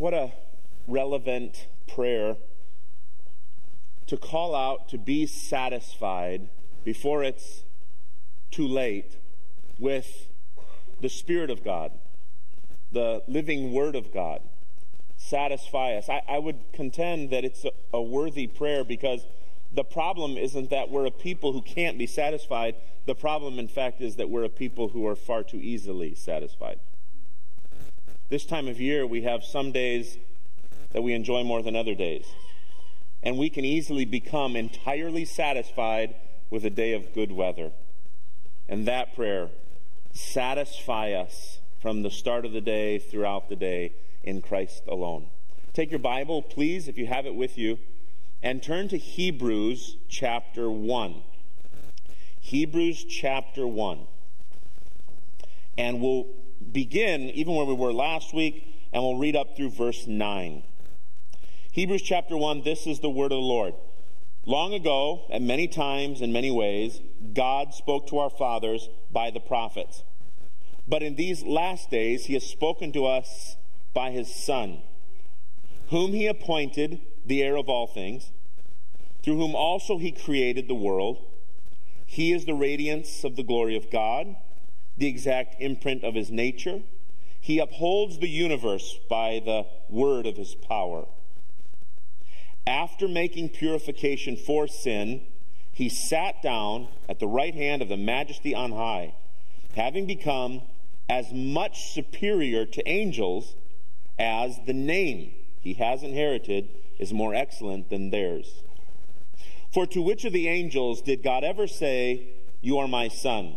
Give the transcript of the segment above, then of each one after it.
what a relevant prayer to call out to be satisfied before it's too late with the Spirit of God, the living Word of God. Satisfy us. I, I would contend that it's a, a worthy prayer because the problem isn't that we're a people who can't be satisfied. The problem, in fact, is that we're a people who are far too easily satisfied. This time of year, we have some days that we enjoy more than other days. And we can easily become entirely satisfied with a day of good weather. And that prayer, satisfy us from the start of the day throughout the day in Christ alone. Take your Bible, please, if you have it with you, and turn to Hebrews chapter 1. Hebrews chapter 1. And we'll begin even where we were last week, and we'll read up through verse 9. Hebrews chapter 1 this is the word of the Lord. Long ago, and many times in many ways, God spoke to our fathers by the prophets. But in these last days, he has spoken to us by his Son, whom he appointed the heir of all things, through whom also he created the world. He is the radiance of the glory of God, the exact imprint of his nature. He upholds the universe by the word of his power. After making purification for sin, he sat down at the right hand of the majesty on high, having become as much superior to angels as the name he has inherited is more excellent than theirs. For to which of the angels did God ever say, You are my son?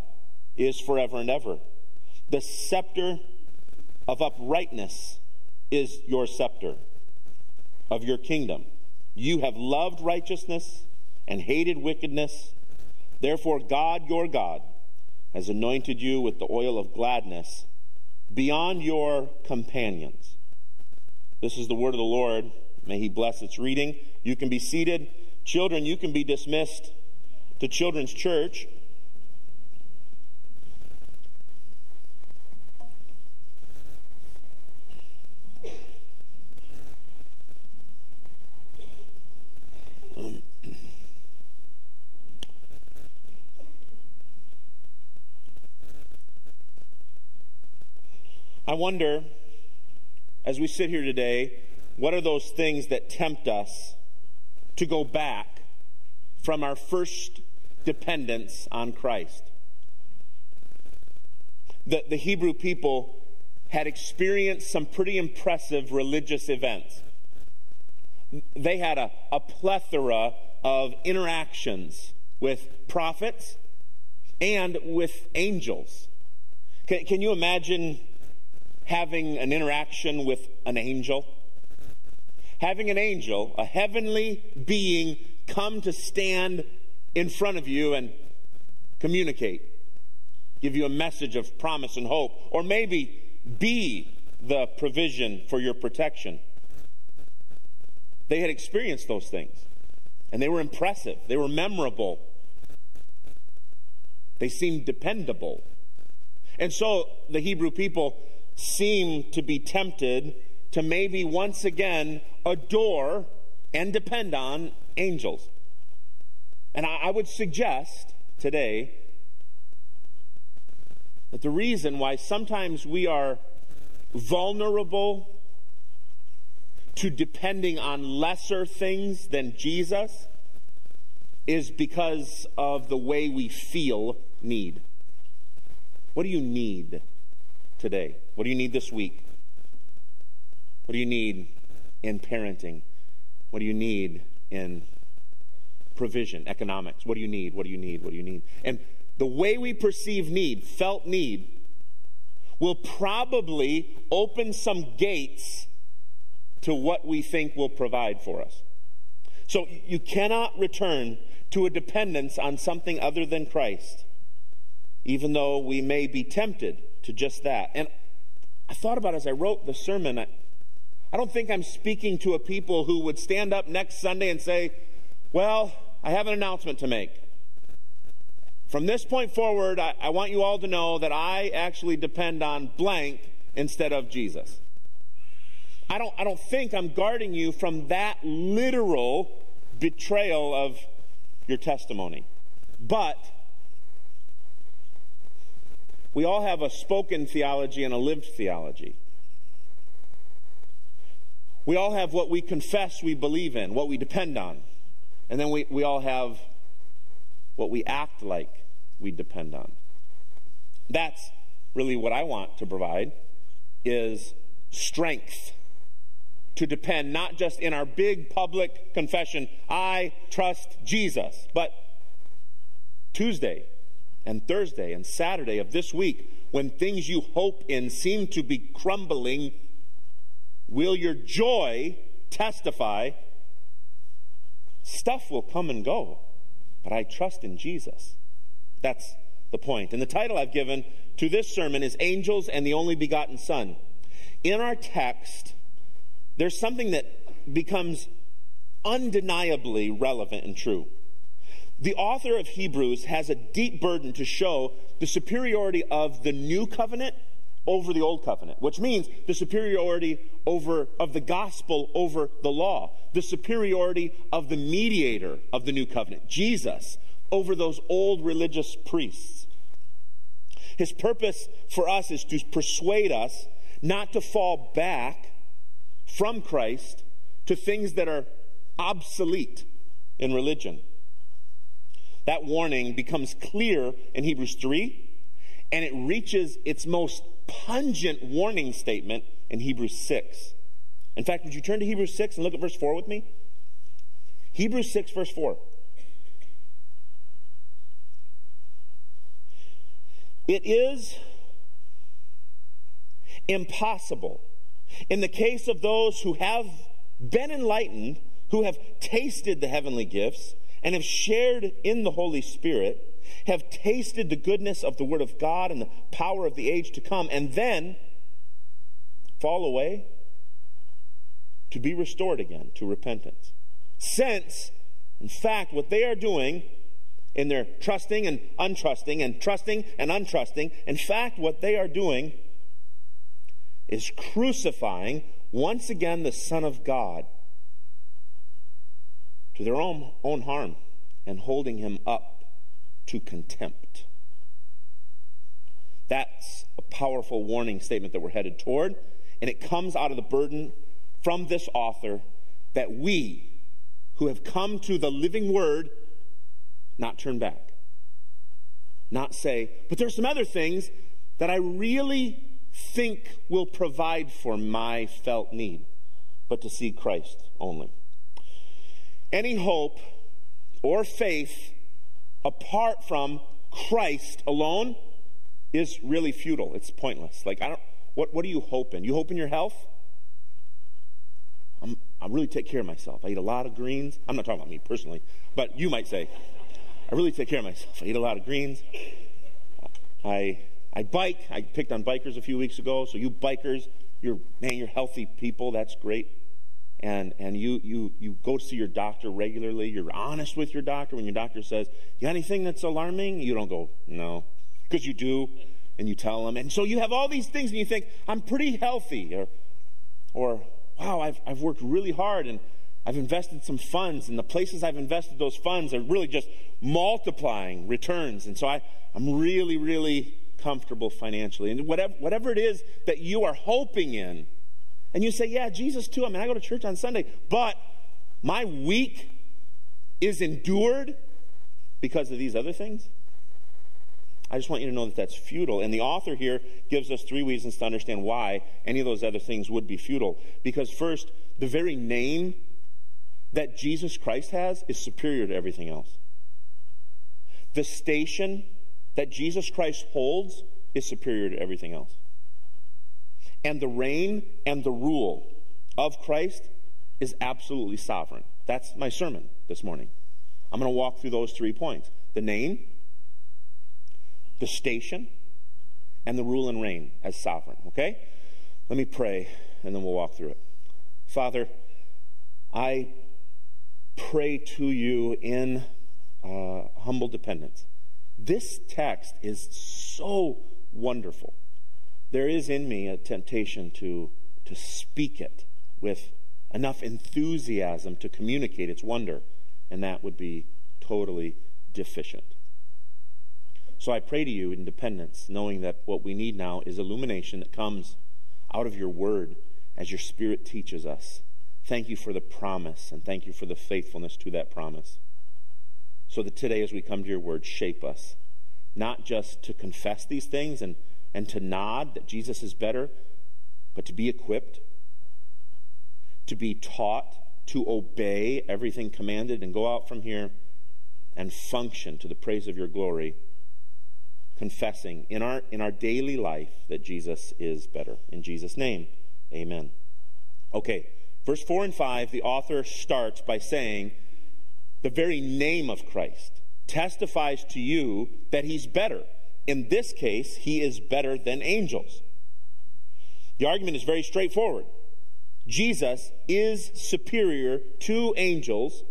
is forever and ever. The scepter of uprightness is your scepter of your kingdom. You have loved righteousness and hated wickedness. Therefore, God, your God, has anointed you with the oil of gladness beyond your companions. This is the word of the Lord. May he bless its reading. You can be seated. Children, you can be dismissed to Children's Church. Wonder, as we sit here today, what are those things that tempt us to go back from our first dependence on Christ? The, the Hebrew people had experienced some pretty impressive religious events. They had a, a plethora of interactions with prophets and with angels. Can, can you imagine having an interaction with an angel. Having an angel, a heavenly being, come to stand in front of you and communicate, give you a message of promise and hope, or maybe be the provision for your protection. They had experienced those things, and they were impressive, they were memorable, they seemed dependable. And so the Hebrew people seem to be tempted to maybe once again adore and depend on angels. And I, I would suggest today that the reason why sometimes we are vulnerable to depending on lesser things than Jesus is because of the way we feel need. What do you need? Today? What do you need this week? What do you need in parenting? What do you need in provision, economics? What do you need? What do you need? What do you need? And the way we perceive need, felt need, will probably open some gates to what we think will provide for us. So you cannot return to a dependence on something other than Christ, even though we may be tempted to just that. And I thought about as I wrote the sermon, I, I don't think I'm speaking to a people who would stand up next Sunday and say, Well, I have an announcement to make. From this point forward, I, I want you all to know that I actually depend on blank instead of Jesus. I don't, I don't think I'm guarding you from that literal betrayal of your testimony. But we all have a spoken theology and a lived theology. We all have what we confess we believe in, what we depend on. And then we, we all have what we act like we depend on. That's really what I want to provide is strength to depend not just in our big public confession, I trust Jesus, but Tuesday and Thursday and Saturday of this week, when things you hope in seem to be crumbling, will your joy testify? Stuff will come and go, but I trust in Jesus. That's the point. And the title I've given to this sermon is Angels and the Only Begotten Son. In our text, there's something that becomes undeniably relevant and true. The author of Hebrews has a deep burden to show the superiority of the new covenant over the old covenant, which means the superiority over of the gospel over the law, the superiority of the mediator of the new covenant, Jesus, over those old religious priests. His purpose for us is to persuade us not to fall back from Christ to things that are obsolete in religion. That warning becomes clear in Hebrews 3, and it reaches its most pungent warning statement in Hebrews 6. In fact, would you turn to Hebrews 6 and look at verse 4 with me? Hebrews 6, verse 4. It is impossible in the case of those who have been enlightened, who have tasted the heavenly gifts, and have shared in the Holy Spirit, have tasted the goodness of the Word of God and the power of the age to come, and then fall away, to be restored again to repentance. Since, in fact, what they are doing in their trusting and untrusting and trusting and untrusting, in fact, what they are doing is crucifying once again the Son of God to their own, own harm and holding him up to contempt. That's a powerful warning statement that we're headed toward, and it comes out of the burden from this author that we, who have come to the living word, not turn back. Not say, but there's some other things that I really think will provide for my felt need, but to see Christ only. Any hope or faith apart from Christ alone is really futile. It's pointless. Like, I don't, what, what are you hoping? You hope in your health? I'm, I really take care of myself. I eat a lot of greens. I'm not talking about me personally, but you might say, I really take care of myself. I eat a lot of greens. I I bike. I picked on bikers a few weeks ago. So you bikers, you're man, you're healthy people. That's great. And and you you you go see your doctor regularly. You're honest with your doctor when your doctor says, "You got anything that's alarming?" You don't go, "No," because you do, and you tell them. And so you have all these things, and you think, "I'm pretty healthy," or or "Wow, I've I've worked really hard and." I've invested some funds, and the places I've invested those funds are really just multiplying returns. And so I, I'm really, really comfortable financially. And whatever, whatever it is that you are hoping in, and you say, Yeah, Jesus too. I mean, I go to church on Sunday, but my week is endured because of these other things. I just want you to know that that's futile. And the author here gives us three reasons to understand why any of those other things would be futile. Because, first, the very name that Jesus Christ has is superior to everything else. The station that Jesus Christ holds is superior to everything else. And the reign and the rule of Christ is absolutely sovereign. That's my sermon this morning. I'm going to walk through those three points the name, the station, and the rule and reign as sovereign. Okay? Let me pray and then we'll walk through it. Father, I pray to you in uh, humble dependence. This text is so wonderful. There is in me a temptation to, to speak it with enough enthusiasm to communicate its wonder, and that would be totally deficient. So I pray to you in dependence, knowing that what we need now is illumination that comes out of your word as your spirit teaches us. Thank you for the promise, and thank you for the faithfulness to that promise. So that today, as we come to your word, shape us, not just to confess these things and, and to nod that Jesus is better, but to be equipped, to be taught, to obey everything commanded, and go out from here and function to the praise of your glory, confessing in our, in our daily life that Jesus is better. In Jesus' name, amen. Okay, verse 4 and 5, the author starts by saying, the very name of Christ testifies to you that he's better. In this case, he is better than angels. The argument is very straightforward. Jesus is superior to angels.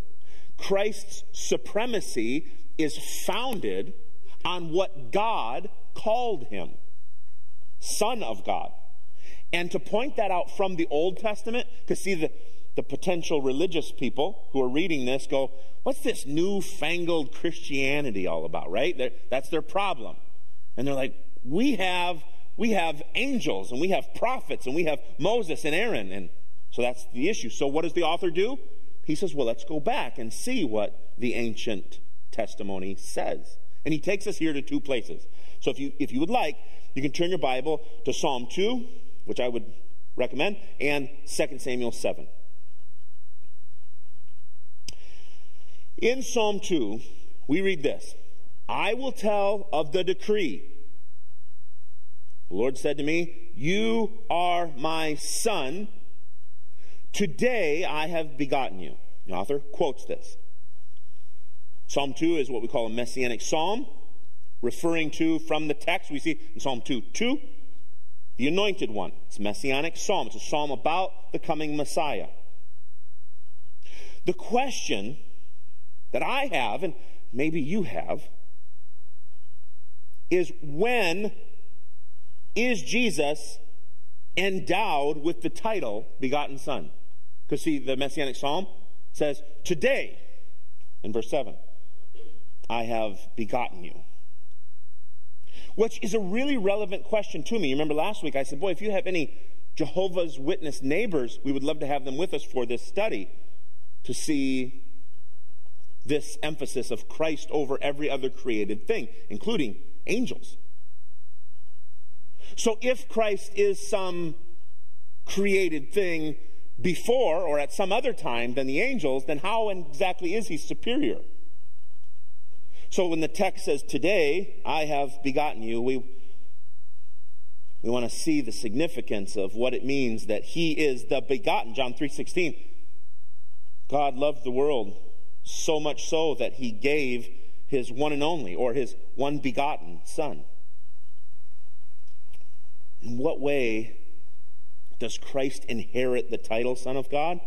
Christ's supremacy is founded on what God called him Son of God. And to point that out from the Old Testament, to see the, the potential religious people who are reading this go, what's this newfangled Christianity all about, right? They're, that's their problem. And they're like, we have, we have angels and we have prophets and we have Moses and Aaron. And so that's the issue. So what does the author do? He says, well, let's go back and see what the ancient testimony says. And he takes us here to two places. So if you, if you would like, you can turn your Bible to Psalm 2, which I would recommend, and 2 Samuel 7. In Psalm 2, we read this I will tell of the decree. The Lord said to me, You are my son. Today I have begotten you. The author quotes this. Psalm 2 is what we call a messianic psalm, referring to from the text we see in Psalm 2 2, the anointed one. It's a messianic psalm. It's a psalm about the coming Messiah. The question that I have, and maybe you have, is when is Jesus endowed with the title begotten Son? Because see, the Messianic Psalm says, Today, in verse 7, I have begotten you. Which is a really relevant question to me. You remember last week I said, Boy, if you have any Jehovah's Witness neighbors, we would love to have them with us for this study to see this emphasis of Christ over every other created thing, including angels. So if Christ is some created thing before or at some other time than the angels, then how exactly is he superior? So when the text says, Today I have begotten you, we, we want to see the significance of what it means that he is the begotten. John 3.16. God loved the world so much so that he gave his one and only, or his one begotten Son. In what way does Christ inherit the title Son of God?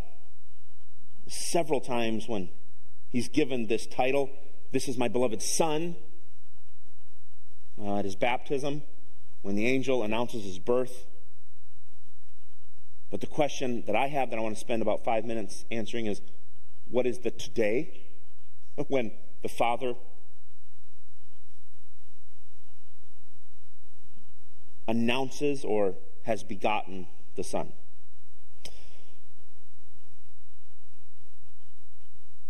Several times when he's given this title, this is my beloved Son, uh, at his baptism, when the angel announces his birth. But the question that I have that I want to spend about five minutes answering is what is the today when the Father announces or has begotten the Son.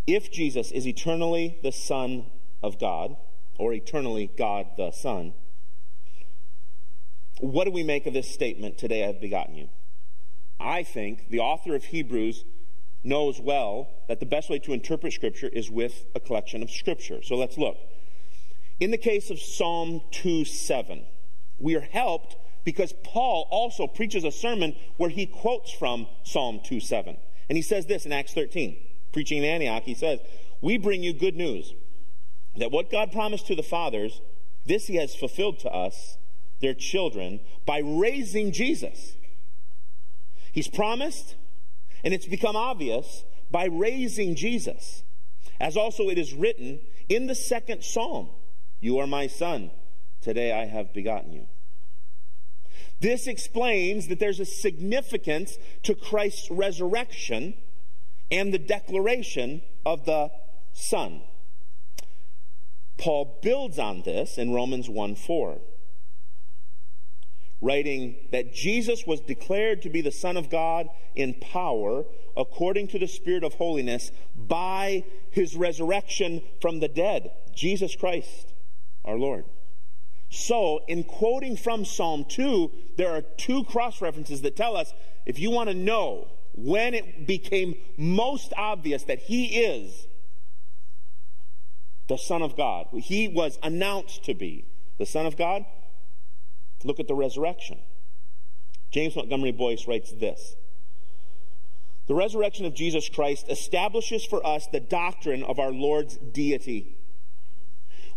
If Jesus is eternally the Son of God, or eternally God the Son, what do we make of this statement, Today I've begotten you? I think the author of Hebrews knows well that the best way to interpret Scripture is with a collection of Scripture. So let's look. In the case of Psalm 2 7, we are helped Because Paul also preaches a sermon where he quotes from Psalm 2 7. And he says this in Acts 13, preaching in Antioch. He says, We bring you good news that what God promised to the fathers, this he has fulfilled to us, their children, by raising Jesus. He's promised, and it's become obvious by raising Jesus. As also it is written in the second psalm You are my son, today I have begotten you. This explains that there's a significance to Christ's resurrection and the declaration of the Son. Paul builds on this in Romans 1 4, writing that Jesus was declared to be the Son of God in power according to the Spirit of holiness by his resurrection from the dead, Jesus Christ, our Lord. So, in quoting from Psalm 2, there are two cross references that tell us if you want to know when it became most obvious that he is the Son of God, he was announced to be the Son of God, look at the resurrection. James Montgomery Boice writes this The resurrection of Jesus Christ establishes for us the doctrine of our Lord's deity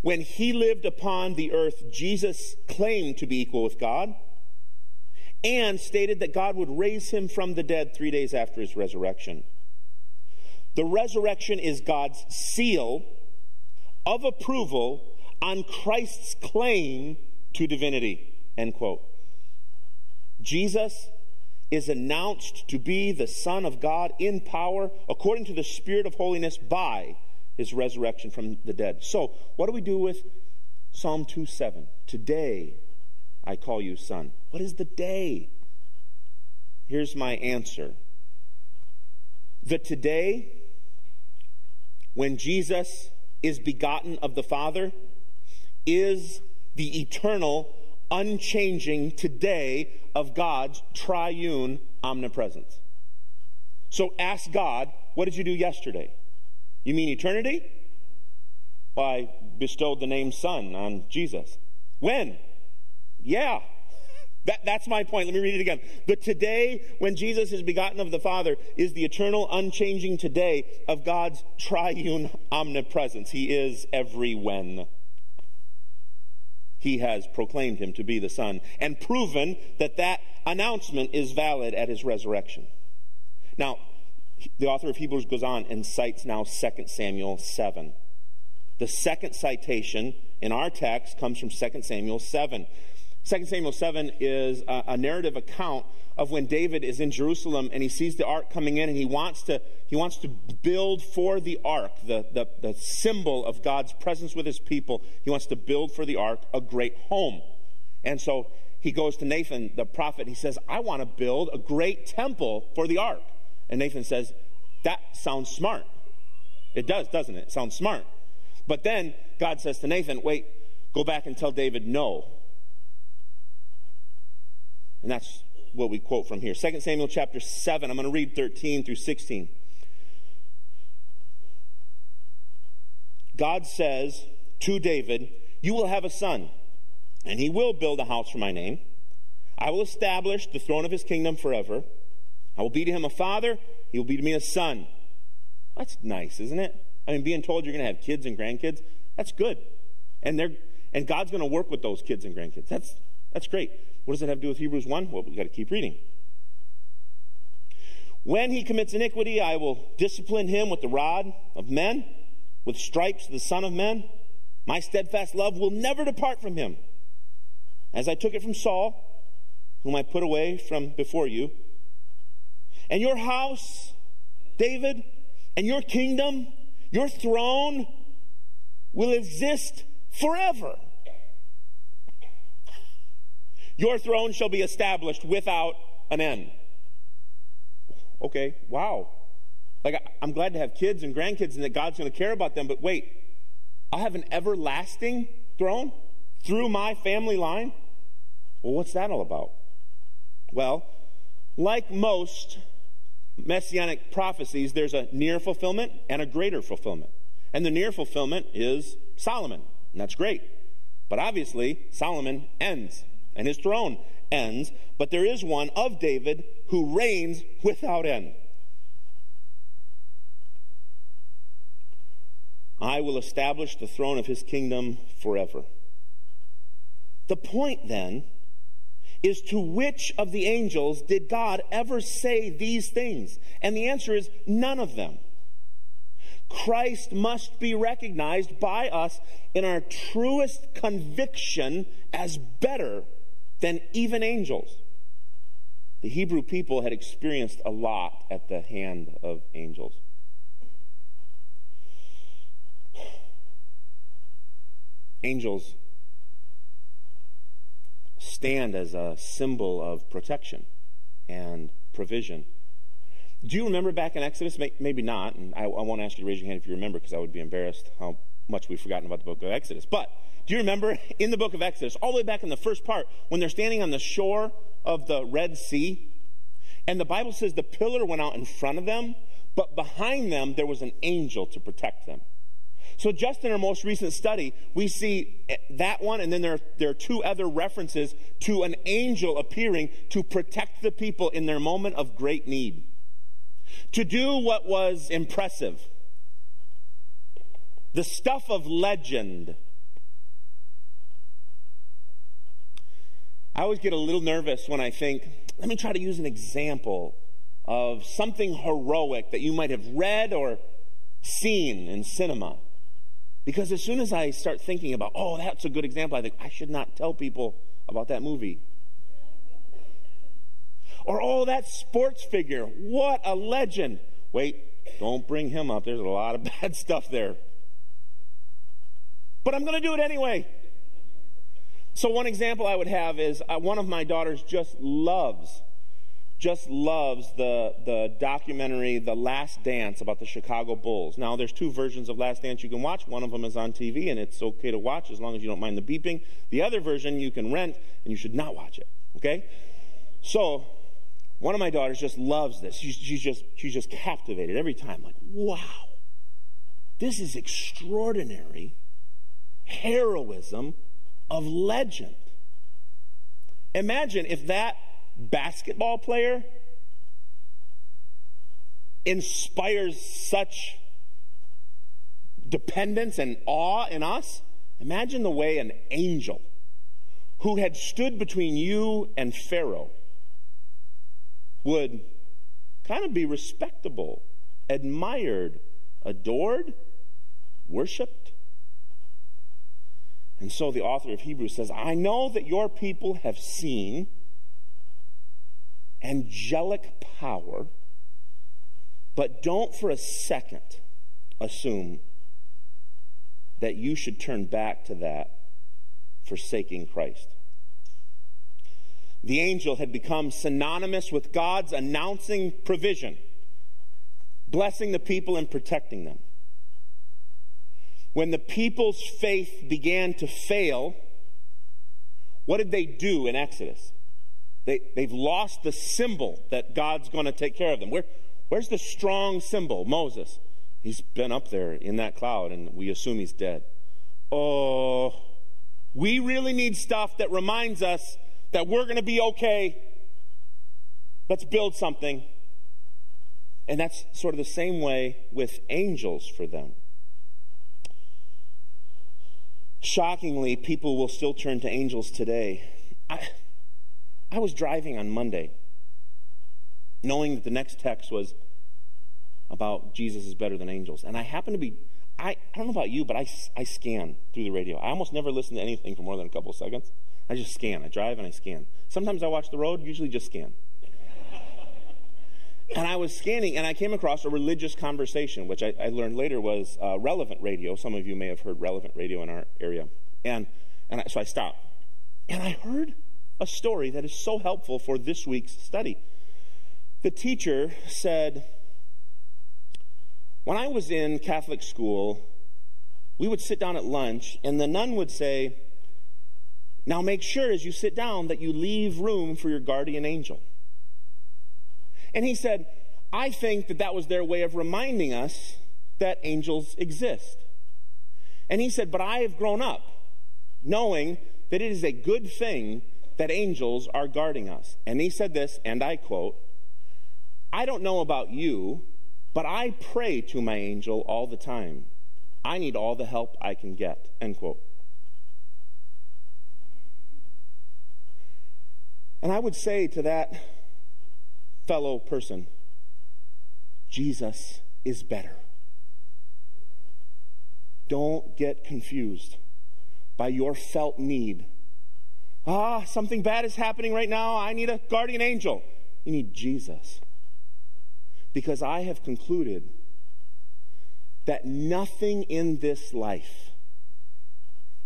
when he lived upon the earth, Jesus claimed to be equal with God and stated that God would raise him from the dead three days after his resurrection. The resurrection is God's seal of approval on Christ's claim to divinity. End quote. Jesus is announced to be the Son of God in power according to the Spirit of holiness by his resurrection from the dead. So, what do we do with Psalm 2 7? Today I call you son. What is the day? Here's my answer. The today, when Jesus is begotten of the Father, is the eternal, unchanging today of God's triune omnipresence. So ask God, what did you do yesterday? You mean eternity? I bestowed the name Son on Jesus. When? Yeah. That, that's my point. Let me read it again. The today, when Jesus is begotten of the Father, is the eternal, unchanging today of God's triune omnipresence. He is every when. He has proclaimed him to be the Son and proven that that announcement is valid at his resurrection. Now, the author of Hebrews goes on and cites now 2 Samuel 7. The second citation in our text comes from 2 Samuel 7. 2 Samuel 7 is a, a, narrative account of when David is in Jerusalem and he sees the ark coming in and he wants to, he wants to build for the ark, the, the, the symbol of God's presence with his people. He wants to build for the ark a great home. And so he goes to Nathan, the prophet. He says, I want to build a great temple for the ark. And Nathan says, That sounds smart. It does, doesn't it? It sounds smart. But then God says to Nathan, Wait, go back and tell David no. And that's what we quote from here. 2 Samuel chapter 7, I'm going to read 13 through 16. God says to David, You will have a son, and he will build a house for my name. I will establish the throne of his kingdom forever. I will be to him a father, he will be to me a son. That's nice, isn't it? I mean, being told you're going to have kids and grandkids, that's good. And they're and God's going to work with those kids and grandkids. That's that's great. What does that have to do with Hebrews 1? Well, we've got to keep reading. When he commits iniquity, I will discipline him with the rod of men, with stripes the Son of Men. My steadfast love will never depart from him. As I took it from Saul, whom I put away from before you, and your house, David, and your kingdom, your throne will exist forever. Your throne shall be established without an end. Okay, wow. Like, I'm glad to have kids and grandkids and that God's going to care about them, but wait, i have an everlasting throne through my family line? Well, what's that all about? Well, like most messianic prophecies, there's a near fulfillment and a greater fulfillment. And the near fulfillment is Solomon, and that's great. But obviously, Solomon ends, and his throne ends, but there is one of David who reigns without end. I will establish the throne of his kingdom forever. The point then is to which of the angels did God ever say these things? And the answer is none of them. Christ must be recognized by us in our truest conviction as better than even angels. The Hebrew people had experienced a lot at the hand of angels. Angels stand as a symbol of protection and provision. Do you remember back in Exodus? Maybe not, and I, I won't ask you to raise your hand if you remember because I would be embarrassed how much we've forgotten about the book of Exodus. But do you remember in the book of Exodus, all the way back in the first part, when they're standing on the shore of the Red Sea, and the Bible says the pillar went out in front of them, but behind them there was an angel to protect them. So, just in our most recent study, we see eh, that one, and then there, there are two other references to an angel appearing to protect the people in their moment of great need. To do what was impressive, the stuff of legend. I always get a little nervous when I think, let me try to use an example of something heroic that you might have read or seen in cinema. Because as soon as I start thinking about, oh, that's a good example, I think I should not tell people about that movie. Or, oh, that sports figure, what a legend. Wait, don't bring him up. There's a lot of bad stuff there. But I'm going to do it anyway. So, one example I would have is uh, one of my daughters just loves just loves the, the documentary The Last Dance about the Chicago Bulls. Now, there's two versions of Last Dance you can watch. One of them is on TV, and it's okay to watch as long as you don't mind the beeping. The other version you can rent, and you should not watch it, okay? So, one of my daughters just loves this. She's, she's, just, she's just captivated every time. Like, wow, this is extraordinary heroism of legend. Imagine if that basketball player inspires such dependence and awe in us, imagine the way an angel who had stood between you and Pharaoh would kind of be respectable, admired, adored, worshiped. And so the author of Hebrews says, I know that your people have seen angelic power, but don't for a second assume that you should turn back to that, forsaking Christ. The angel had become synonymous with God's announcing provision, blessing the people and protecting them. When the people's faith began to fail, what did they do in Exodus? They, they've lost the symbol that God's going to take care of them. Where, where's the strong symbol? Moses. He's been up there in that cloud, and we assume he's dead. Oh, we really need stuff that reminds us that we're going to be okay. Let's build something. And that's sort of the same way with angels for them. Shockingly, people will still turn to angels today. I, I was driving on Monday, knowing that the next text was about Jesus is better than angels. And I happened to be, I, I don't know about you, but I, I scan through the radio. I almost never listen to anything for more than a couple of seconds. I just scan. I drive and I scan. Sometimes I watch the road, usually just scan. and I was scanning and I came across a religious conversation, which I, I learned later was uh, relevant radio. Some of you may have heard relevant radio in our area. And, and I, so I stopped. And I heard a story that is so helpful for this week's study. The teacher said, When I was in Catholic school, we would sit down at lunch, and the nun would say, Now make sure as you sit down that you leave room for your guardian angel. And he said, I think that that was their way of reminding us that angels exist. And he said, But I have grown up knowing that it is a good thing that angels are guarding us. And he said this, and I quote, I don't know about you, but I pray to my angel all the time. I need all the help I can get. End quote. And I would say to that fellow person, Jesus is better. Don't get confused by your felt need. Ah, something bad is happening right now. I need a guardian angel. You need Jesus. Because I have concluded that nothing in this life,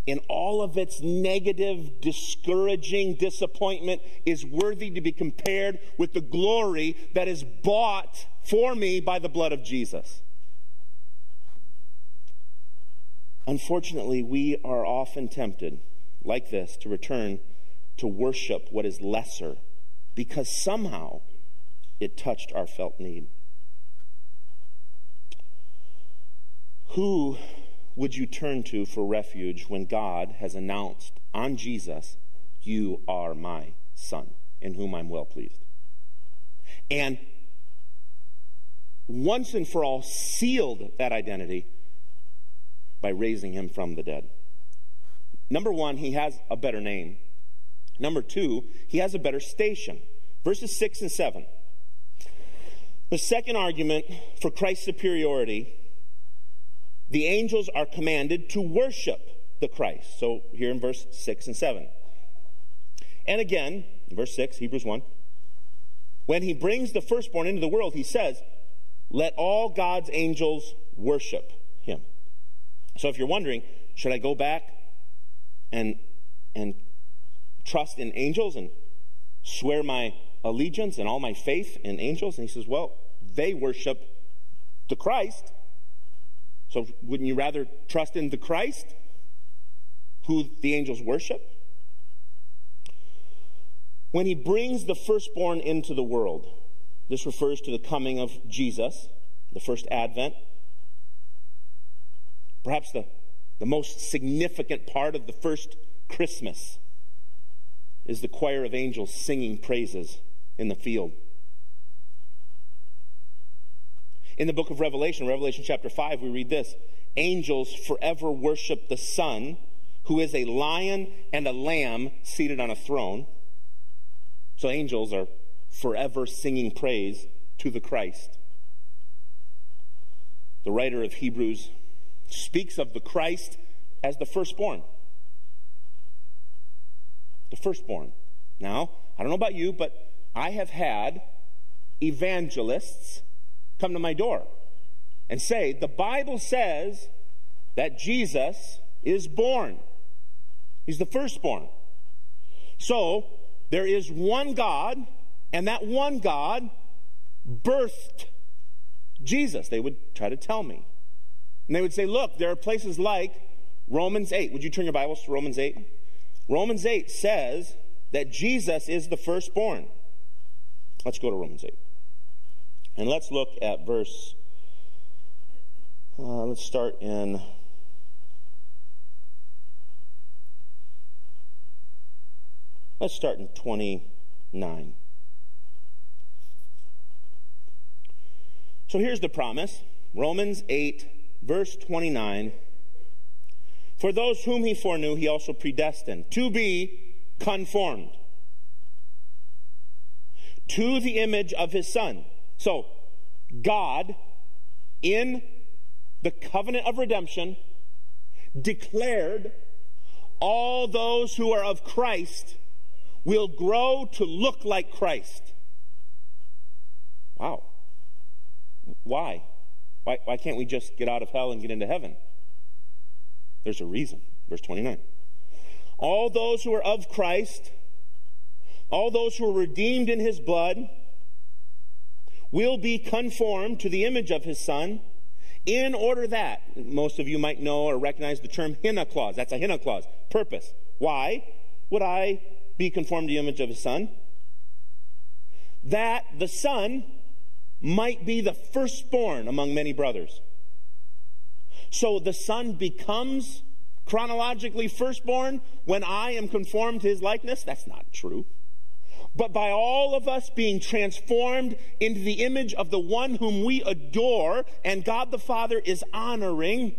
in all of its negative, discouraging disappointment, is worthy to be compared with the glory that is bought for me by the blood of Jesus. Unfortunately, we are often tempted, like this, to return to worship what is lesser because somehow it touched our felt need. Who would you turn to for refuge when God has announced on Jesus, You are my Son, in whom I'm well pleased? And once and for all sealed that identity by raising him from the dead. Number one, he has a better name. Number two, he has a better station. Verses 6 and 7. The second argument for Christ's superiority the angels are commanded to worship the Christ. So here in verse 6 and 7. And again, verse 6, Hebrews 1, when he brings the firstborn into the world, he says, Let all God's angels worship him. So if you're wondering, should I go back and, and trust in angels and swear my allegiance and all my faith in angels? And he says, well, they worship the Christ. So wouldn't you rather trust in the Christ, who the angels worship? When he brings the firstborn into the world, this refers to the coming of Jesus, the first advent, Perhaps the, the most significant part of the first Christmas is the choir of angels singing praises in the field. In the book of Revelation, Revelation chapter 5, we read this Angels forever worship the Son, who is a lion and a lamb seated on a throne. So angels are forever singing praise to the Christ. The writer of Hebrews speaks of the Christ as the firstborn. The firstborn. Now, I don't know about you, but I have had evangelists come to my door and say, the Bible says that Jesus is born. He's the firstborn. So, there is one God, and that one God birthed Jesus. They would try to tell me. And they would say, look, there are places like Romans 8. Would you turn your Bibles to Romans 8? Romans 8 says that Jesus is the firstborn. Let's go to Romans 8. And let's look at verse, uh, let's start in. Let's start in 29. So here's the promise Romans 8 verse 29 For those whom he foreknew, he also predestined to be conformed to the image of his son. So, God, in the covenant of redemption, declared all those who are of Christ will grow to look like Christ. Wow. Why? Why, why can't we just get out of hell and get into heaven? There's a reason. Verse 29. All those who are of Christ, all those who are redeemed in his blood, will be conformed to the image of his son in order that, most of you might know or recognize the term hina clause. That's a hina clause. Purpose. Why would I be conformed to the image of his son? That the son might be the firstborn among many brothers. So the Son becomes chronologically firstborn when I am conformed to his likeness? That's not true. But by all of us being transformed into the image of the one whom we adore and God the Father is honoring,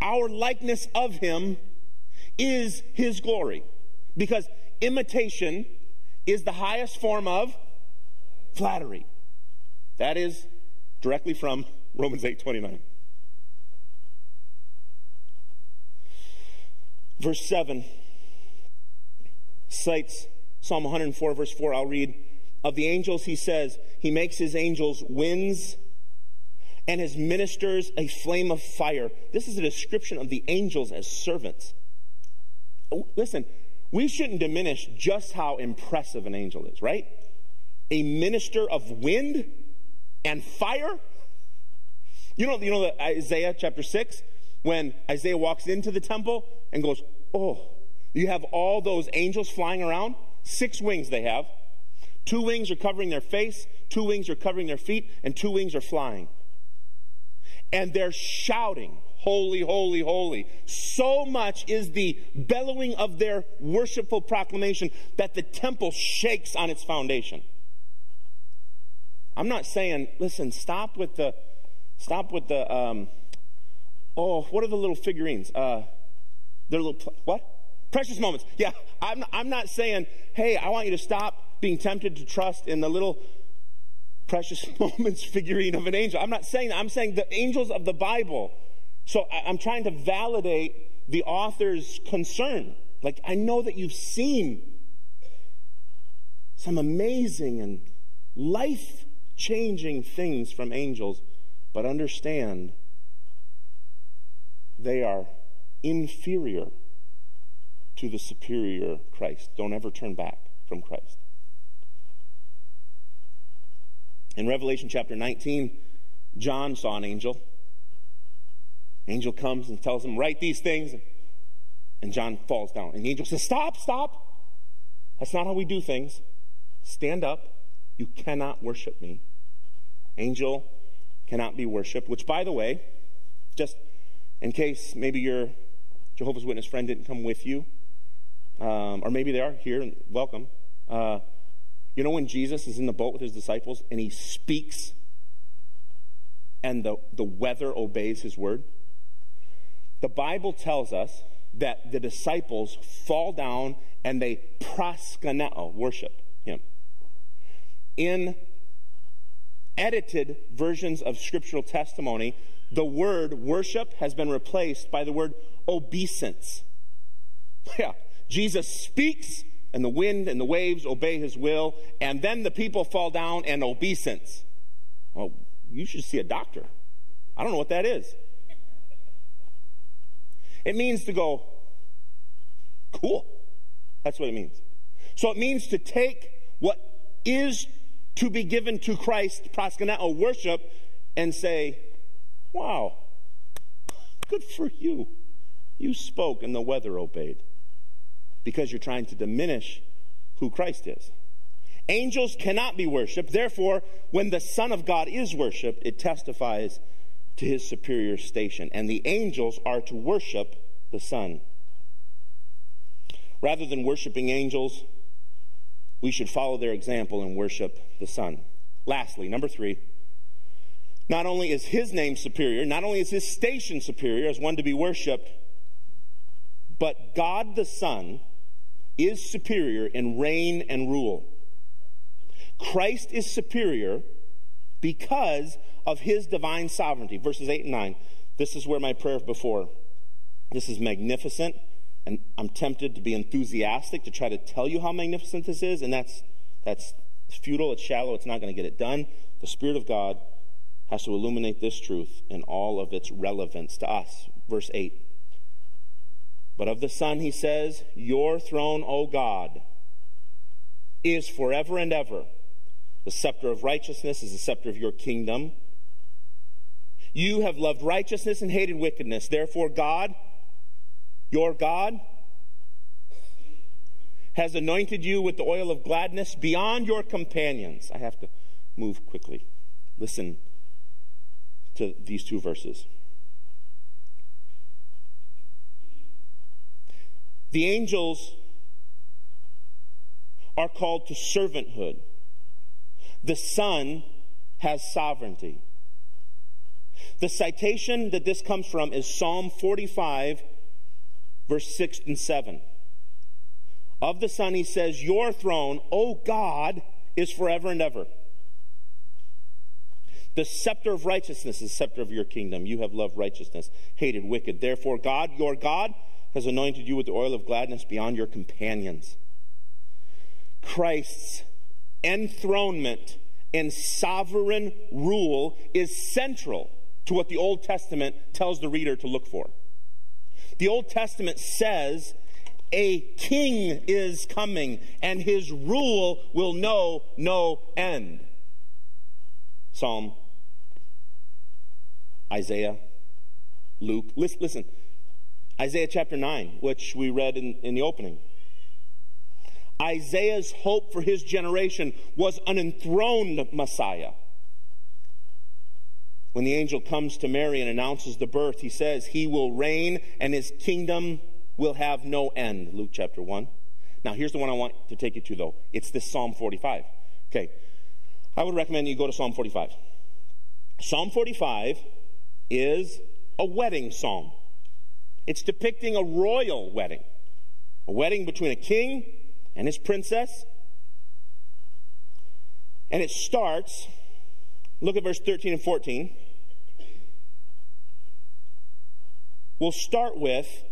our likeness of him is his glory. Because imitation is the highest form of flattery. That is directly from Romans 8 29. Verse 7 cites Psalm 104, verse 4. I'll read. Of the angels, he says, He makes his angels winds and his ministers a flame of fire. This is a description of the angels as servants. Oh, listen, we shouldn't diminish just how impressive an angel is, right? A minister of wind and fire. You know, you know that Isaiah chapter 6, when Isaiah walks into the temple and goes, Oh, you have all those angels flying around. Six wings they have. Two wings are covering their face, two wings are covering their feet, and two wings are flying. And they're shouting, Holy, holy, holy. So much is the bellowing of their worshipful proclamation that the temple shakes on its foundation. I'm not saying, listen, stop with the, stop with the, um, oh, what are the little figurines? Uh, they're little, what? Precious moments. Yeah, I'm, I'm not saying, hey, I want you to stop being tempted to trust in the little precious moments figurine of an angel. I'm not saying that. I'm saying the angels of the Bible. So I, I'm trying to validate the author's concern. Like, I know that you've seen some amazing and life changing things from angels, but understand they are inferior to the superior Christ. Don't ever turn back from Christ. In Revelation chapter 19, John saw an angel. Angel comes and tells him, Write these things. And John falls down. And the angel says, Stop, stop. That's not how we do things. Stand up. You cannot worship me. Angel cannot be worshiped, which, by the way, just in case maybe your Jehovah's Witness friend didn't come with you, um, or maybe they are here and welcome. Uh, you know when Jesus is in the boat with his disciples and he speaks and the, the weather obeys his word? The Bible tells us that the disciples fall down and they proskuneo, worship him. In edited versions of scriptural testimony, the word worship has been replaced by the word obeisance. Yeah, Jesus speaks, and the wind and the waves obey his will, and then the people fall down and obeisance. Well, you should see a doctor. I don't know what that is. It means to go, cool. That's what it means. So it means to take what is to be given to Christ, proskuneo, worship, and say, wow, good for you. You spoke and the weather obeyed because you're trying to diminish who Christ is. Angels cannot be worshiped. Therefore, when the Son of God is worshiped, it testifies to his superior station. And the angels are to worship the Son. Rather than worshiping angels, we should follow their example and worship the Son. Lastly, number three, not only is his name superior, not only is his station superior as one to be worshiped, but God the Son is superior in reign and rule. Christ is superior because of his divine sovereignty. Verses 8 and 9. This is where my prayer before. This is magnificent, and I'm tempted to be enthusiastic to try to tell you how magnificent this is, and that's that's futile, it's shallow, it's not going to get it done. The Spirit of God has to illuminate this truth in all of its relevance to us. Verse 8. But of the Son, he says, Your throne, O God, is forever and ever. The scepter of righteousness is the scepter of your kingdom. You have loved righteousness and hated wickedness. Therefore, God, your God, has anointed you with the oil of gladness beyond your companions. I have to move quickly. Listen to these two verses. The angels are called to servanthood. The Son has sovereignty. The citation that this comes from is Psalm 45, verse 6 and 7. Of the Son, he says, Your throne, O God, is forever and ever. The scepter of righteousness is the scepter of your kingdom. You have loved righteousness, hated wicked. Therefore, God, your God, has anointed you with the oil of gladness beyond your companions. Christ's enthronement and sovereign rule is central to what the Old Testament tells the reader to look for. The Old Testament says a king is coming and his rule will know no end. Psalm, Isaiah, Luke. Listen, listen. Isaiah chapter 9, which we read in, in the opening. Isaiah's hope for his generation was an enthroned Messiah. When the angel comes to Mary and announces the birth, he says, He will reign and his kingdom will have no end. Luke chapter 1. Now, here's the one I want to take you to, though. It's this Psalm 45. Okay. I would recommend you go to Psalm 45. Psalm 45 is a wedding psalm. It's depicting a royal wedding, a wedding between a king and his princess. And it starts, look at verse 13 and 14. We'll start with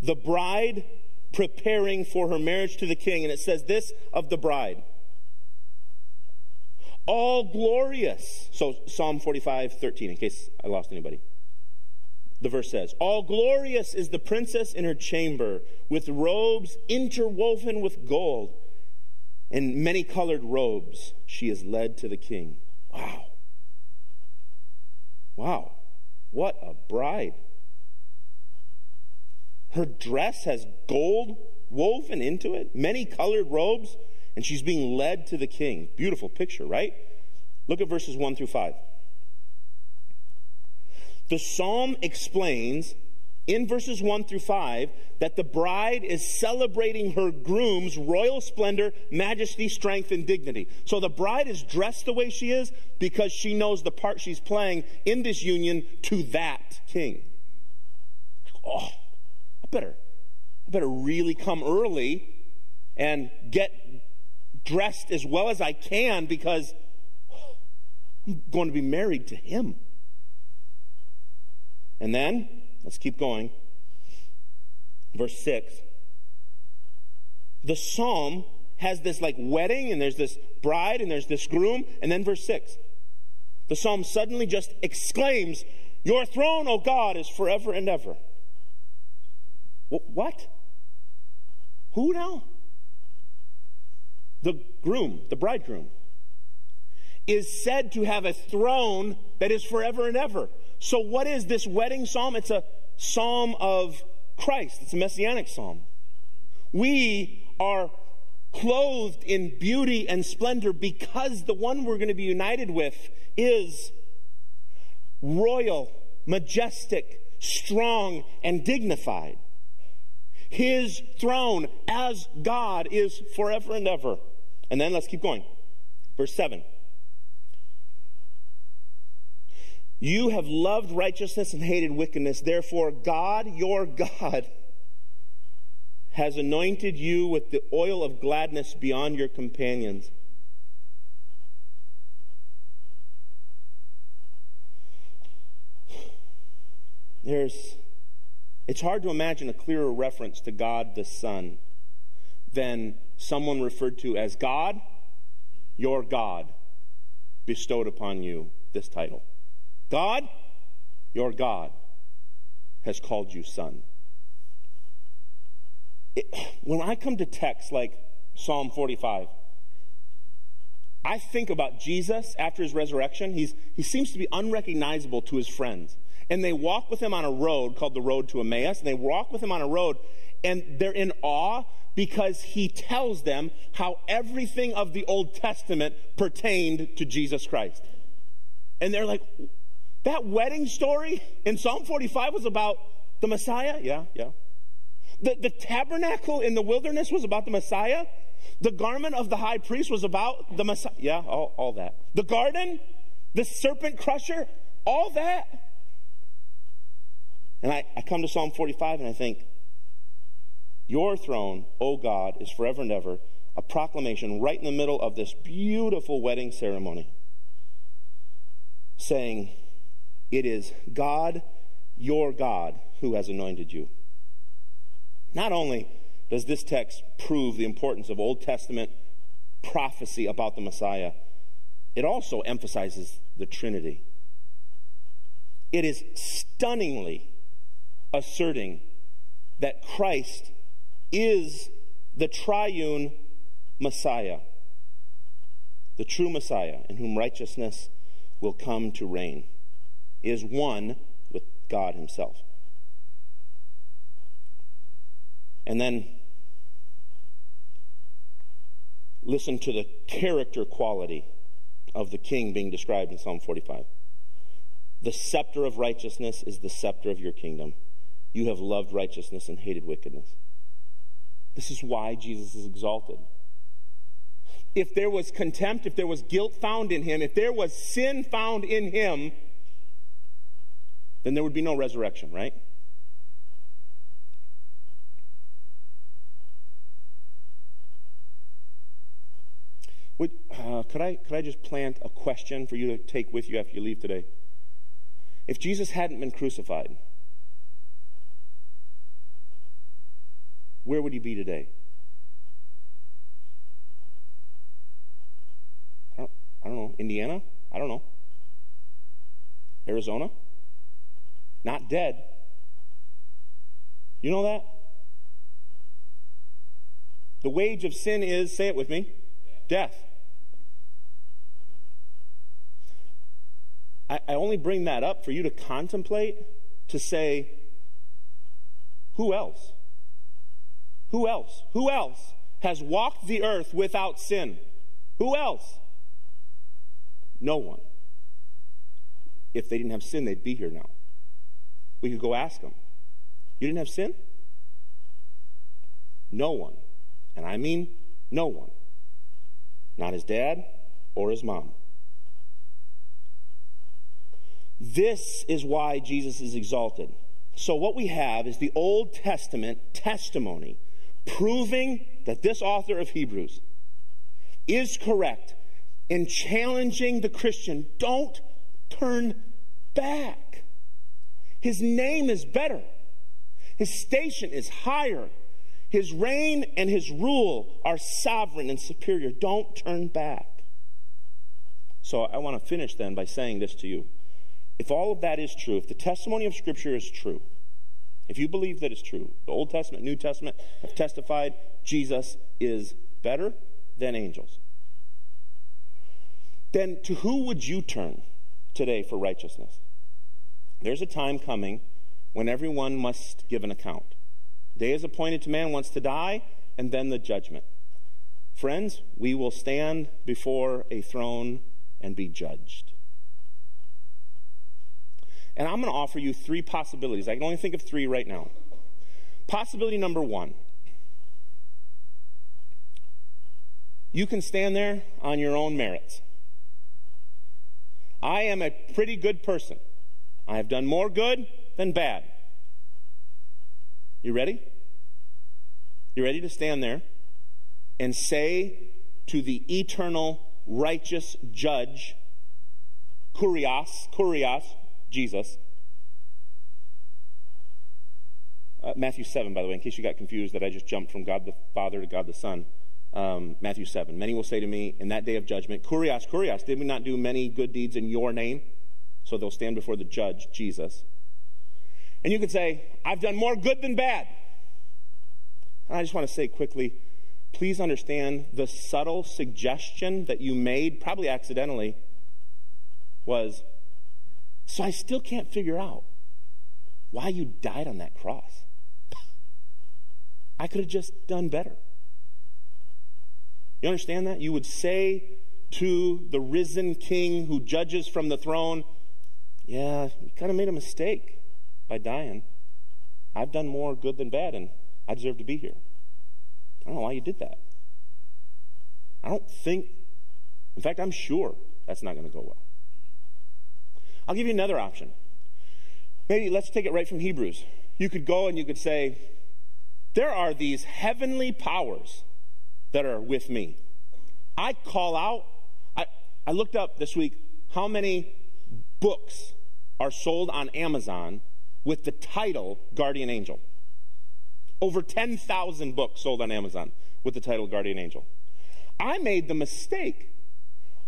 the bride preparing for her marriage to the king. And it says this of the bride all glorious. So, Psalm 45, 13, in case I lost anybody. The verse says, All glorious is the princess in her chamber, with robes interwoven with gold, and many colored robes she is led to the king. Wow. Wow. What a bride. Her dress has gold woven into it, many colored robes, and she's being led to the king. Beautiful picture, right? Look at verses 1 through 5. The psalm explains in verses 1 through 5 that the bride is celebrating her groom's royal splendor, majesty, strength, and dignity. So the bride is dressed the way she is because she knows the part she's playing in this union to that king. Oh, I better, I better really come early and get dressed as well as I can because I'm going to be married to him. And then, let's keep going. Verse 6. The psalm has this like wedding, and there's this bride, and there's this groom. And then verse 6. The psalm suddenly just exclaims, Your throne, O God, is forever and ever. What? Who now? The groom, the bridegroom, is said to have a throne that is forever and ever. So, what is this wedding psalm? It's a psalm of Christ, it's a messianic psalm. We are clothed in beauty and splendor because the one we're going to be united with is royal, majestic, strong, and dignified. His throne as God is forever and ever. And then let's keep going. Verse 7. You have loved righteousness and hated wickedness. Therefore, God, your God, has anointed you with the oil of gladness beyond your companions. There's, it's hard to imagine a clearer reference to God the Son than someone referred to as God, your God, bestowed upon you this title. God, your God, has called you son. It, when I come to texts like Psalm 45, I think about Jesus after his resurrection. He's, he seems to be unrecognizable to his friends. And they walk with him on a road called the road to Emmaus. And they walk with him on a road, and they're in awe because he tells them how everything of the Old Testament pertained to Jesus Christ. And they're like, that wedding story in Psalm 45 was about the Messiah? Yeah, yeah. The, the tabernacle in the wilderness was about the Messiah. The garment of the high priest was about the Messiah. Yeah, all, all that. The garden, the serpent crusher, all that. And I, I come to Psalm 45 and I think, Your throne, O God, is forever and ever, a proclamation right in the middle of this beautiful wedding ceremony, saying, It is God, your God, who has anointed you. Not only does this text prove the importance of Old Testament prophecy about the Messiah, it also emphasizes the Trinity. It is stunningly asserting that Christ is the triune Messiah, the true Messiah, in whom righteousness will come to reign, is one with God Himself. And then listen to the character quality of the king being described in Psalm 45. The scepter of righteousness is the scepter of your kingdom. You have loved righteousness and hated wickedness. This is why Jesus is exalted. If there was contempt, if there was guilt found in him, if there was sin found in him, then there would be no resurrection, right? Would, uh, could, I, could I just plant a question for you to take with you after you leave today? If Jesus hadn't been crucified, where would he be today? I don't, I don't know. Indiana? I don't know. Arizona? Not dead. You know that? The wage of sin is, say it with me, death. I, I only bring that up for you to contemplate, to say, who else? Who else? Who else has walked the earth without sin? Who else? No one. If they didn't have sin, they'd be here now. We could go ask them. You didn't have sin? No one. And I mean no one. Not his dad or his mom. This is why Jesus is exalted. So, what we have is the Old Testament testimony proving that this author of Hebrews is correct in challenging the Christian don't turn back. His name is better, his station is higher, his reign and his rule are sovereign and superior. Don't turn back. So, I want to finish then by saying this to you. If all of that is true, if the testimony of Scripture is true, if you believe that it's true, the Old Testament, New Testament have testified Jesus is better than angels, then to who would you turn today for righteousness? There's a time coming when everyone must give an account. Day is appointed to man once to die, and then the judgment. Friends, we will stand before a throne and be judged. And I'm going to offer you three possibilities. I can only think of three right now. Possibility number one you can stand there on your own merits. I am a pretty good person. I have done more good than bad. You ready? You ready to stand there and say to the eternal righteous judge, Kurios, Kurios, Jesus. Uh, Matthew 7, by the way, in case you got confused that I just jumped from God the Father to God the Son. Um, Matthew 7. Many will say to me in that day of judgment, Kurios, Kurios, did we not do many good deeds in your name? So they'll stand before the judge, Jesus. And you could say, I've done more good than bad. And I just want to say quickly, please understand the subtle suggestion that you made, probably accidentally, was so I still can't figure out why you died on that cross. I could have just done better. You understand that? You would say to the risen king who judges from the throne, Yeah, you kind of made a mistake by dying. I've done more good than bad, and I deserve to be here. I don't know why you did that. I don't think, in fact, I'm sure that's not going to go well. I'll give you another option. Maybe let's take it right from Hebrews. You could go and you could say, There are these heavenly powers that are with me. I call out, I, I looked up this week how many books are sold on Amazon with the title Guardian Angel. Over 10,000 books sold on Amazon with the title Guardian Angel. I made the mistake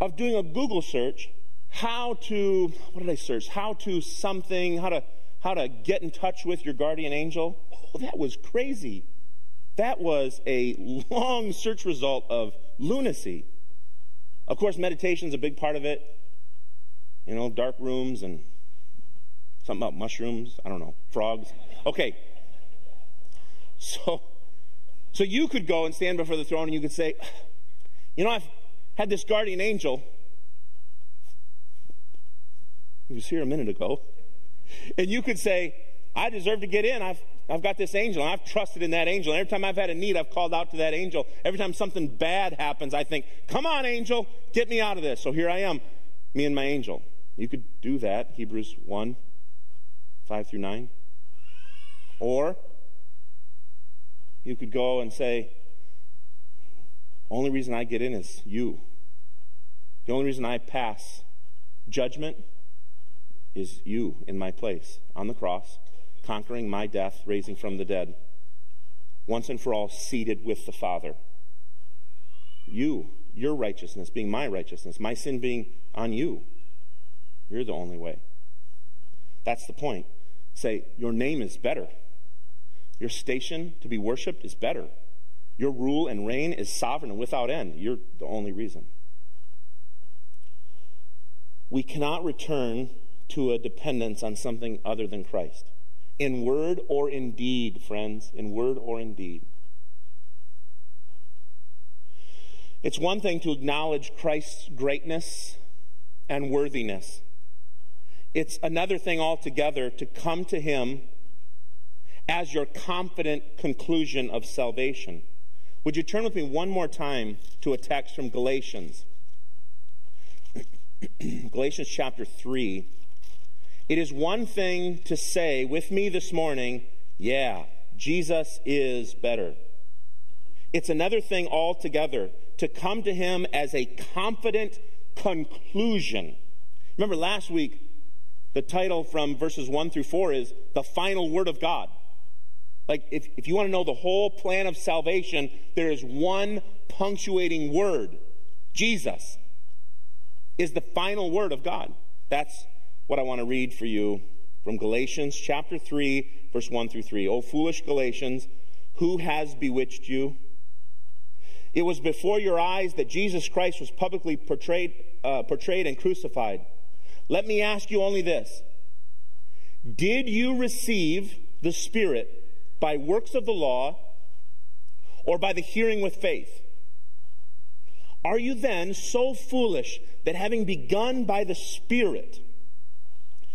of doing a Google search how to what did I search? How to something, how to how to get in touch with your guardian angel. Oh, that was crazy. That was a long search result of lunacy. Of course, meditation is a big part of it. You know, dark rooms and something about mushrooms. I don't know, frogs. Okay. So, so you could go and stand before the throne and you could say, you know, I've had this guardian angel. He was here a minute ago. And you could say, I deserve to get in. I've, I've got this angel, and I've trusted in that angel. And every time I've had a need, I've called out to that angel. Every time something bad happens, I think, Come on, angel, get me out of this. So here I am, me and my angel. You could do that, Hebrews 1 5 through 9. Or you could go and say, only reason I get in is you. The only reason I pass judgment is you in my place on the cross, conquering my death, raising from the dead, once and for all seated with the Father. You, your righteousness being my righteousness, my sin being on you. You're the only way. That's the point. Say, Your name is better. Your station to be worshiped is better. Your rule and reign is sovereign and without end. You're the only reason. We cannot return to a dependence on something other than Christ. In word or in deed, friends, in word or in deed. It's one thing to acknowledge Christ's greatness and worthiness. It's another thing altogether to come to Him as your confident conclusion of salvation. Would you turn with me one more time to a text from Galatians? Galatians chapter 3. It is one thing to say with me this morning, yeah, Jesus is better. It's another thing altogether to come to him as a confident conclusion. Remember last week, the title from verses 1 through 4 is The Final Word of God. Like, if, if you want to know the whole plan of salvation, there is one punctuating word Jesus is the final word of God. That's what I want to read for you from Galatians chapter 3, verse 1 through 3. O foolish Galatians, who has bewitched you? It was before your eyes that Jesus Christ was publicly portrayed, uh, portrayed and crucified. Let me ask you only this Did you receive the Spirit by works of the law or by the hearing with faith? Are you then so foolish that having begun by the Spirit,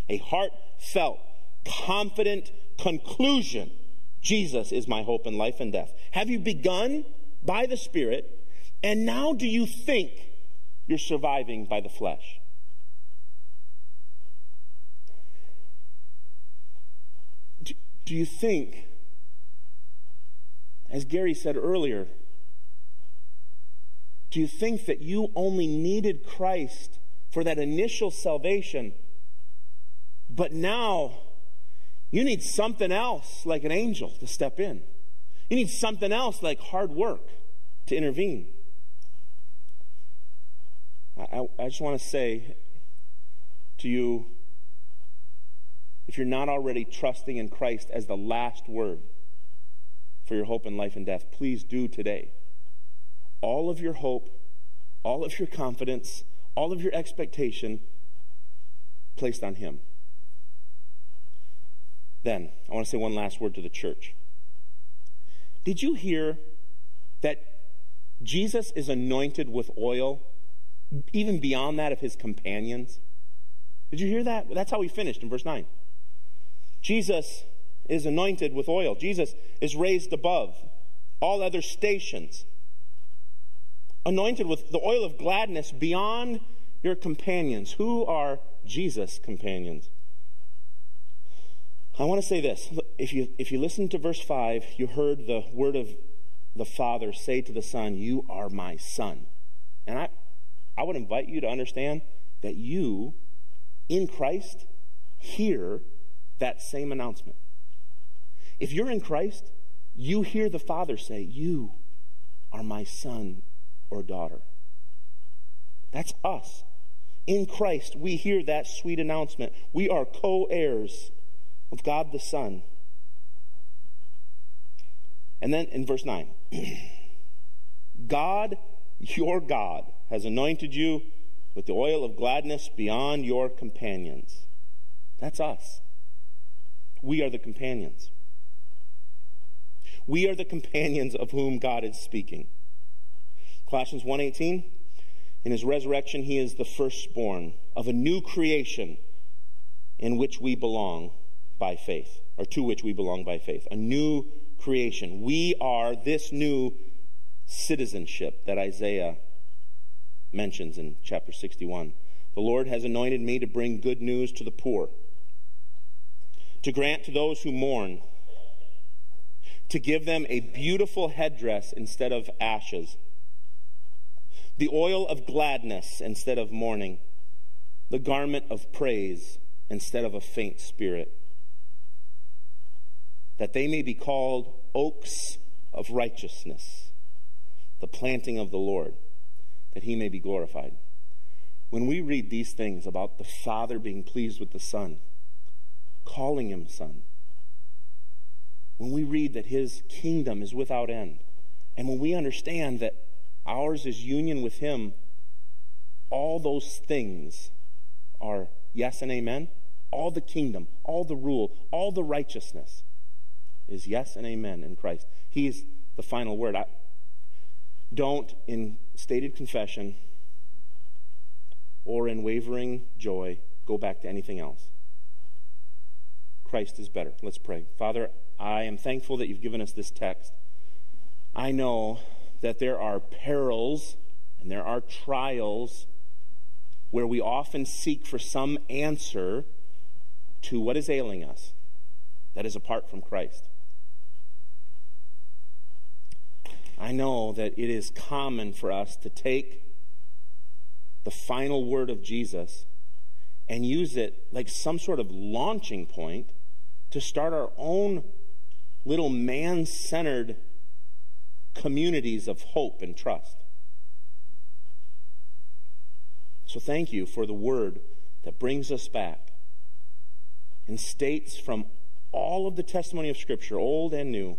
a heartfelt, confident conclusion, Jesus is my hope in life and death, have you begun by the Spirit, and now do you think you're surviving by the flesh? Do you think as Gary said earlier, do you think that you only needed Christ for that initial salvation, but now you need something else like an angel to step in? You need something else like hard work to intervene. I, I, just want to say to you if you're not already trusting in Christ as the last word, for your hope in life and death, please do today. All of your hope, all of your confidence, all of your expectation placed on Him. Then, I want to say one last word to the church. Did you hear that Jesus is anointed with oil, even beyond that of his companions? Did you hear that? That's how he finished in verse 9. Jesus is anointed with oil. Jesus is raised above all other stations, anointed with the oil of gladness beyond your companions. Who are Jesus' companions? I want to say this. If you, if you listen to verse 5, you heard the word of the Father say to the Son, You are my Son. And I, I would invite you to understand that you, in Christ, hear that same announcement. If you're in Christ, you hear the Father say, You are my son or daughter. That's us. In Christ, we hear that sweet announcement. We are co heirs of God the Son. And then in verse 9 God, your God, has anointed you with the oil of gladness beyond your companions. That's us. We are the companions. We are the companions of whom God is speaking. Colossians 1:18 In his resurrection he is the firstborn of a new creation in which we belong by faith or to which we belong by faith. A new creation. We are this new citizenship that Isaiah mentions in chapter 61. The Lord has anointed me to bring good news to the poor, to grant to those who mourn to give them a beautiful headdress instead of ashes, the oil of gladness instead of mourning, the garment of praise instead of a faint spirit, that they may be called oaks of righteousness, the planting of the Lord, that he may be glorified. When we read these things about the Father being pleased with the Son, calling him Son, when we read that his kingdom is without end, and when we understand that ours is union with him, all those things are yes and amen. All the kingdom, all the rule, all the righteousness is yes and amen in Christ. He's the final word. I, don't, in stated confession or in wavering joy, go back to anything else. Christ is better. Let's pray. Father, I am thankful that you've given us this text. I know that there are perils and there are trials where we often seek for some answer to what is ailing us that is apart from Christ. I know that it is common for us to take the final word of Jesus and use it like some sort of launching point to start our own little man centered communities of hope and trust. So thank you for the word that brings us back and states from all of the testimony of Scripture, old and new,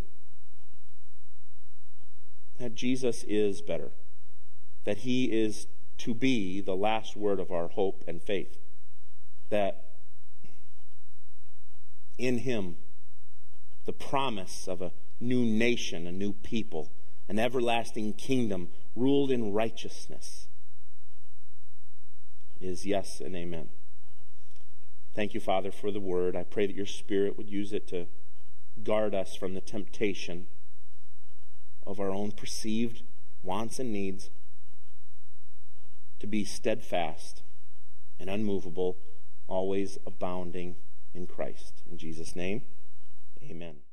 that Jesus is better, that he is to be the last word of our hope and faith, that in him the promise of a new nation, a new people, an everlasting kingdom ruled in righteousness is yes and amen. Thank you, Father, for the word. I pray that your Spirit would use it to guard us from the temptation of our own perceived wants and needs, to be steadfast and unmovable, always abounding in Christ. In Jesus' name. Amen.